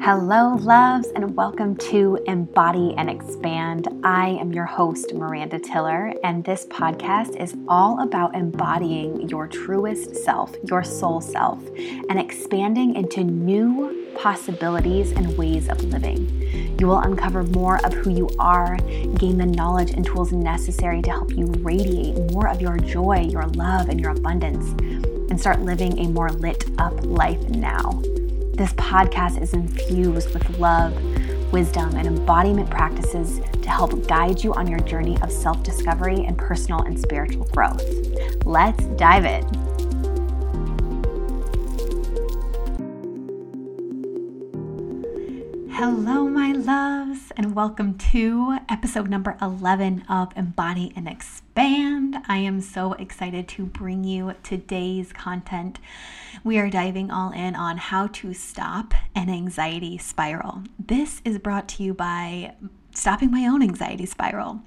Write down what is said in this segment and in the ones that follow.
Hello, loves, and welcome to Embody and Expand. I am your host, Miranda Tiller, and this podcast is all about embodying your truest self, your soul self, and expanding into new possibilities and ways of living. You will uncover more of who you are, gain the knowledge and tools necessary to help you radiate more of your joy, your love, and your abundance, and start living a more lit up life now. This podcast is infused with love, wisdom, and embodiment practices to help guide you on your journey of self discovery and personal and spiritual growth. Let's dive in. Hello, my loves, and welcome to episode number 11 of Embody and Expand. I am so excited to bring you today's content. We are diving all in on how to stop an anxiety spiral. This is brought to you by stopping my own anxiety spiral.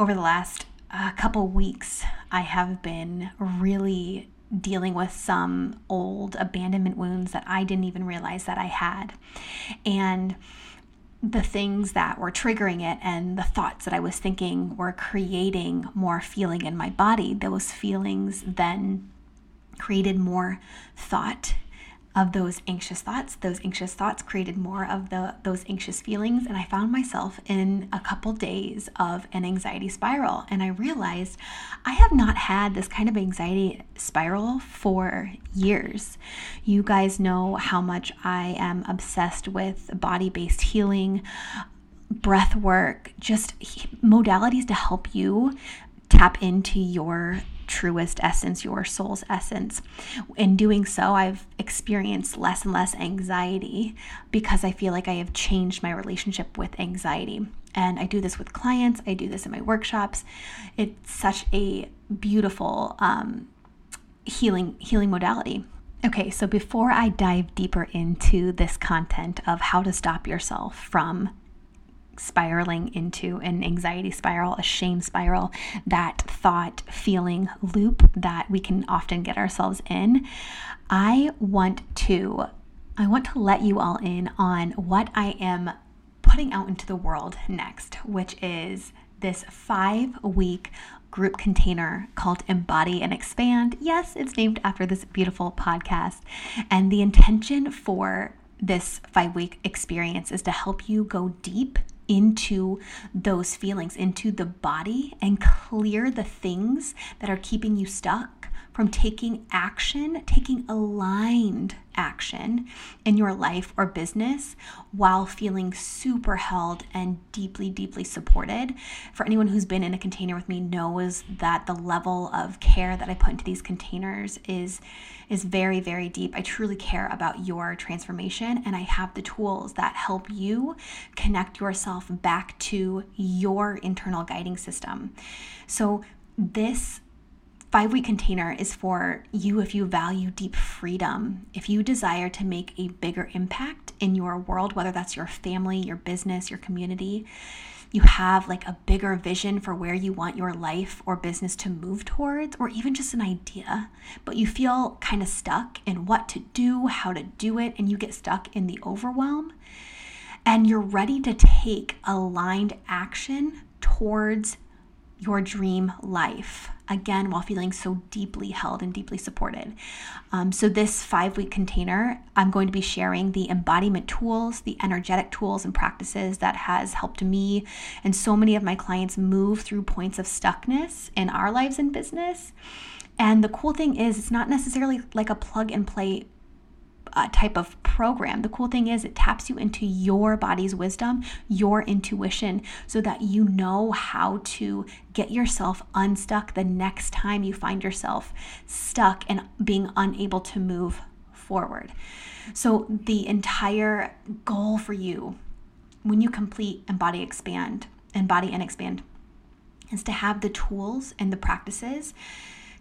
Over the last uh, couple weeks, I have been really dealing with some old abandonment wounds that I didn't even realize that I had. And the things that were triggering it and the thoughts that I was thinking were creating more feeling in my body. Those feelings then created more thought of those anxious thoughts. Those anxious thoughts created more of the those anxious feelings and I found myself in a couple days of an anxiety spiral and I realized I have not had this kind of anxiety spiral for years. You guys know how much I am obsessed with body-based healing, breath work, just modalities to help you tap into your truest essence, your soul's essence. In doing so, I've experienced less and less anxiety because I feel like I have changed my relationship with anxiety. And I do this with clients, I do this in my workshops. It's such a beautiful um, healing healing modality. Okay, so before I dive deeper into this content of how to stop yourself from spiraling into an anxiety spiral, a shame spiral, that thought feeling loop that we can often get ourselves in. I want to I want to let you all in on what I am putting out into the world next, which is this 5-week group container called Embody and Expand. Yes, it's named after this beautiful podcast. And the intention for this five week experience is to help you go deep into those feelings, into the body, and clear the things that are keeping you stuck from taking action, taking aligned action in your life or business while feeling super held and deeply, deeply supported. For anyone who's been in a container with me knows that the level of care that I put into these containers is is very, very deep. I truly care about your transformation and I have the tools that help you connect yourself back to your internal guiding system. So this Five week container is for you if you value deep freedom, if you desire to make a bigger impact in your world, whether that's your family, your business, your community. You have like a bigger vision for where you want your life or business to move towards, or even just an idea, but you feel kind of stuck in what to do, how to do it, and you get stuck in the overwhelm. And you're ready to take aligned action towards your dream life again while feeling so deeply held and deeply supported. Um, so, this five week container, I'm going to be sharing the embodiment tools, the energetic tools and practices that has helped me and so many of my clients move through points of stuckness in our lives and business. And the cool thing is, it's not necessarily like a plug and play uh, type of program. The cool thing is, it taps you into your body's wisdom, your intuition, so that you know how to get yourself unstuck the next time you find yourself stuck and being unable to move forward. So, the entire goal for you when you complete Embody Expand, Embody and Expand, is to have the tools and the practices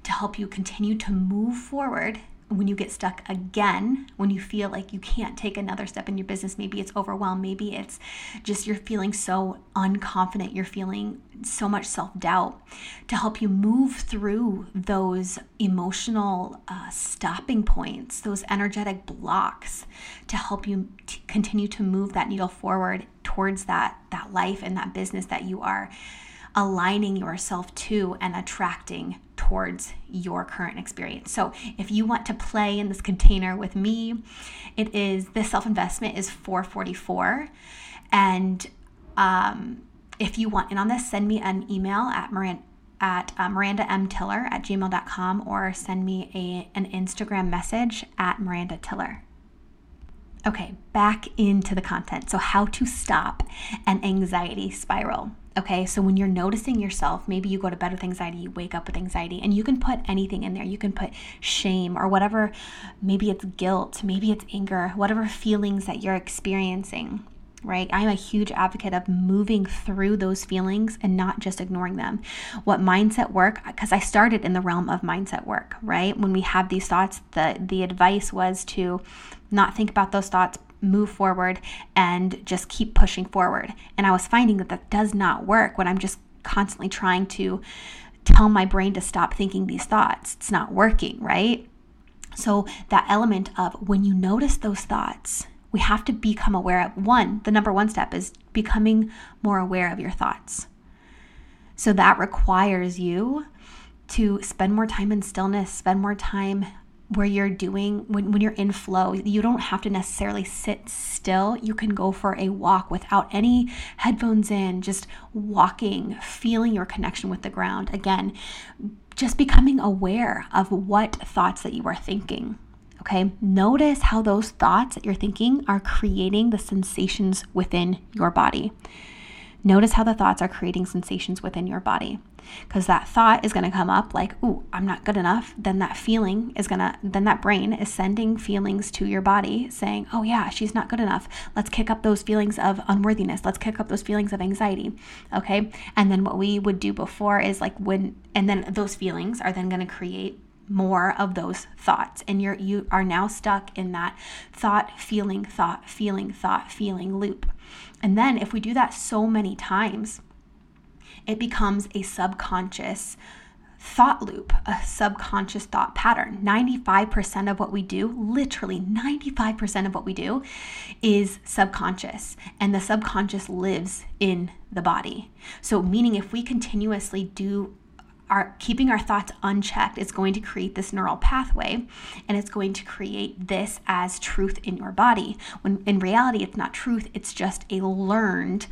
to help you continue to move forward when you get stuck again, when you feel like you can't take another step in your business, maybe it's overwhelmed, maybe it's just you're feeling so unconfident, you're feeling so much self doubt, to help you move through those emotional uh, stopping points, those energetic blocks, to help you t- continue to move that needle forward towards that that life and that business that you are aligning yourself to and attracting towards your current experience. So, if you want to play in this container with me, it is this self investment is 444 and um, if you want in on this, send me an email at Miranda at uh, Miranda M. Tiller at gmail.com or send me a, an Instagram message at Miranda Tiller. Okay, back into the content. So, how to stop an anxiety spiral. Okay, so when you're noticing yourself, maybe you go to bed with anxiety, you wake up with anxiety, and you can put anything in there. You can put shame or whatever, maybe it's guilt, maybe it's anger, whatever feelings that you're experiencing right? I'm a huge advocate of moving through those feelings and not just ignoring them. What mindset work, because I started in the realm of mindset work, right? When we have these thoughts, the the advice was to not think about those thoughts, move forward and just keep pushing forward. And I was finding that that does not work when I'm just constantly trying to tell my brain to stop thinking these thoughts. It's not working, right? So that element of when you notice those thoughts, we have to become aware of one, the number one step is becoming more aware of your thoughts. So that requires you to spend more time in stillness, spend more time where you're doing when, when you're in flow you don't have to necessarily sit still. You can go for a walk without any headphones in just walking feeling your connection with the ground. Again just becoming aware of what thoughts that you are thinking Okay, notice how those thoughts that you're thinking are creating the sensations within your body. Notice how the thoughts are creating sensations within your body. Because that thought is going to come up like, ooh, I'm not good enough. Then that feeling is going to, then that brain is sending feelings to your body saying, oh, yeah, she's not good enough. Let's kick up those feelings of unworthiness. Let's kick up those feelings of anxiety. Okay. And then what we would do before is like when, and then those feelings are then going to create more of those thoughts and you're you are now stuck in that thought feeling thought feeling thought feeling loop and then if we do that so many times it becomes a subconscious thought loop, a subconscious thought pattern. 95% of what we do, literally 95% of what we do, is subconscious, and the subconscious lives in the body. So, meaning if we continuously do our keeping our thoughts unchecked is going to create this neural pathway and it's going to create this as truth in your body. When in reality it's not truth it's just a learned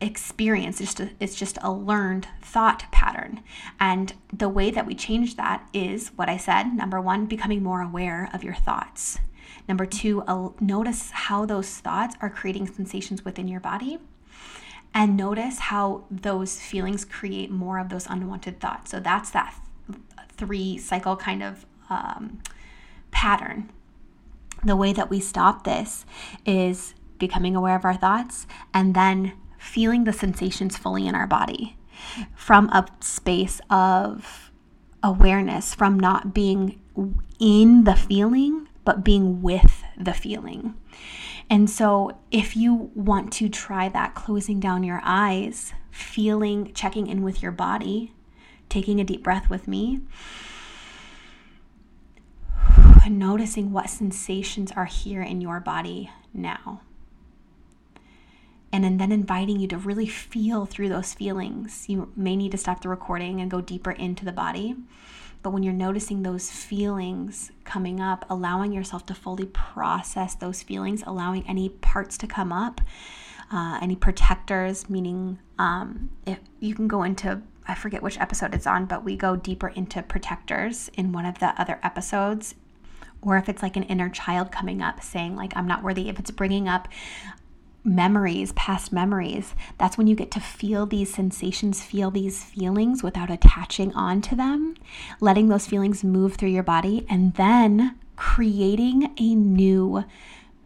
experience. It's just a, it's just a learned thought pattern. And the way that we change that is what i said number 1 becoming more aware of your thoughts. Number 2 uh, notice how those thoughts are creating sensations within your body and notice how those feelings create more of those unwanted thoughts. So that's that th- three cycle kind of um, pattern. The way that we stop this is becoming aware of our thoughts and then feeling the sensations fully in our body from a space of awareness, from not being in the feeling, but being with the feeling. And so, if you want to try that, closing down your eyes, feeling, checking in with your body, taking a deep breath with me, and noticing what sensations are here in your body now. And then inviting you to really feel through those feelings. You may need to stop the recording and go deeper into the body but when you're noticing those feelings coming up, allowing yourself to fully process those feelings, allowing any parts to come up, uh, any protectors, meaning um, if you can go into, I forget which episode it's on, but we go deeper into protectors in one of the other episodes. Or if it's like an inner child coming up saying like i'm not worthy. If it's bringing up memories, past memories, that's when you get to feel these sensations, feel these feelings without attaching on to them, letting those feelings move through your body, and then creating a new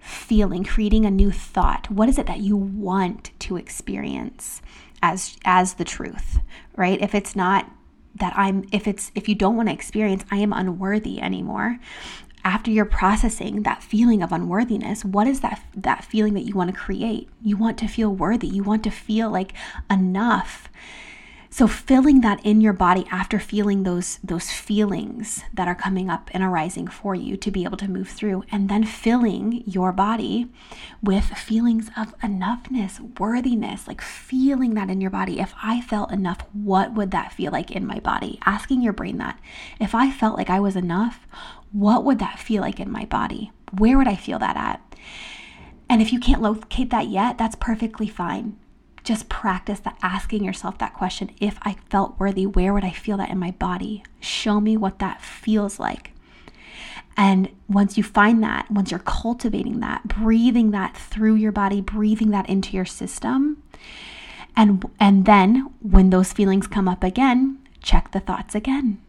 feeling, creating a new thought. What is it that you want to experience as as the truth, right? If it's not that I'm if it's if you don't want to experience I am unworthy anymore, after you're processing that feeling of unworthiness, what is that that feeling that you want to create? You want to feel worthy. You want to feel like enough. So filling that in your body after feeling those those feelings that are coming up and arising for you to be able to move through and then filling your body with feelings of enoughness, worthiness, like feeling that in your body. If I felt enough, what would that feel like in my body? Asking your brain that. If I felt like I was enough, what would that feel like in my body? Where would I feel that at? And if you can't locate that yet, that's perfectly fine just practice that asking yourself that question if I felt worthy, where would I feel that in my body? Show me what that feels like. And once you find that, once you're cultivating that, breathing that through your body, breathing that into your system, and and then when those feelings come up again, check the thoughts again.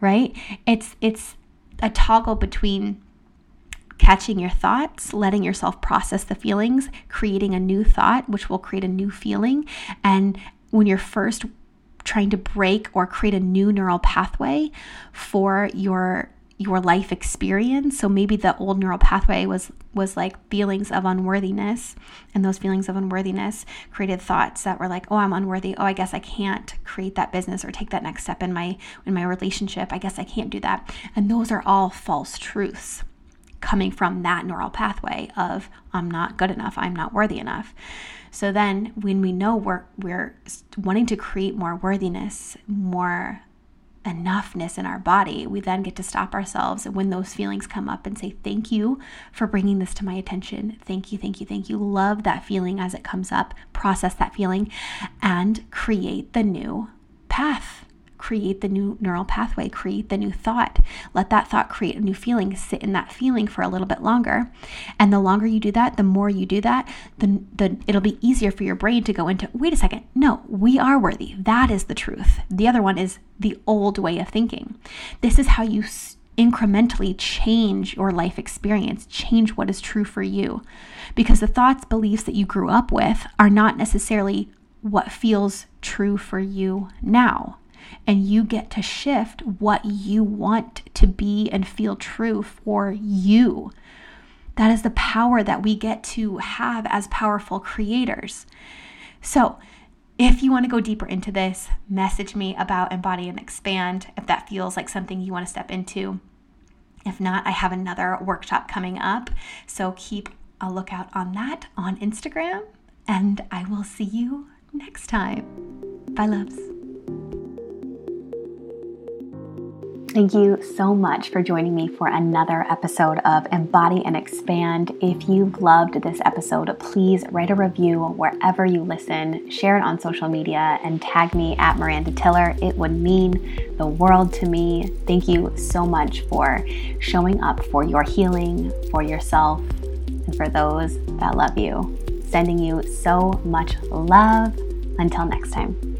Right? It's it's a toggle between catching your thoughts, letting yourself process the feelings, creating a new thought, which will create a new feeling. And when you're first trying to break or create a new neural pathway for your your life experience. So maybe the old neural pathway was was like feelings of unworthiness and those feelings of unworthiness created thoughts that were like oh i'm unworthy. Oh i guess i can't create that business or take that next step in my in my relationship. I guess i can't do that. And those are all false truths coming from that neural pathway of I'm not good enough, I'm not worthy enough. So then when we know we're we're wanting to create more worthiness, more enoughness in our body, we then get to stop ourselves when those feelings come up and say, Thank you for bringing this to my attention. Thank you, thank you, thank you. Love that feeling as it comes up, process that feeling, and create the new path create the new neural pathway, create the new thought. Let that thought create a new feeling, sit in that feeling for a little bit longer. And the longer you do that, the more you do that, the, the it'll be easier for your brain to go into, wait a second, no, we are worthy. That is the truth. The other one is the old way of thinking. This is how you incrementally change your life experience, change what is true for you. Because the thoughts, beliefs that you grew up with are not necessarily what feels true for you now and you get to shift what you want to be and feel true for you. That is the power that we get to have as powerful creators. So, if you want to go deeper into this, message me about Embody and Expand if that feels like something you want to step into. If not, I have another workshop coming up. So keep a lookout on that on Instagram, and I will see you next time. Bye, loves. Thank you so much for joining me for another episode of Embody and Expand. If you've loved this episode, please write a review wherever you listen, share it on social media, and tag me at Miranda Tiller. It would mean the world to me. Thank you so much for showing up for your healing, for yourself, and for those that love you. Sending you so much love. Until next time.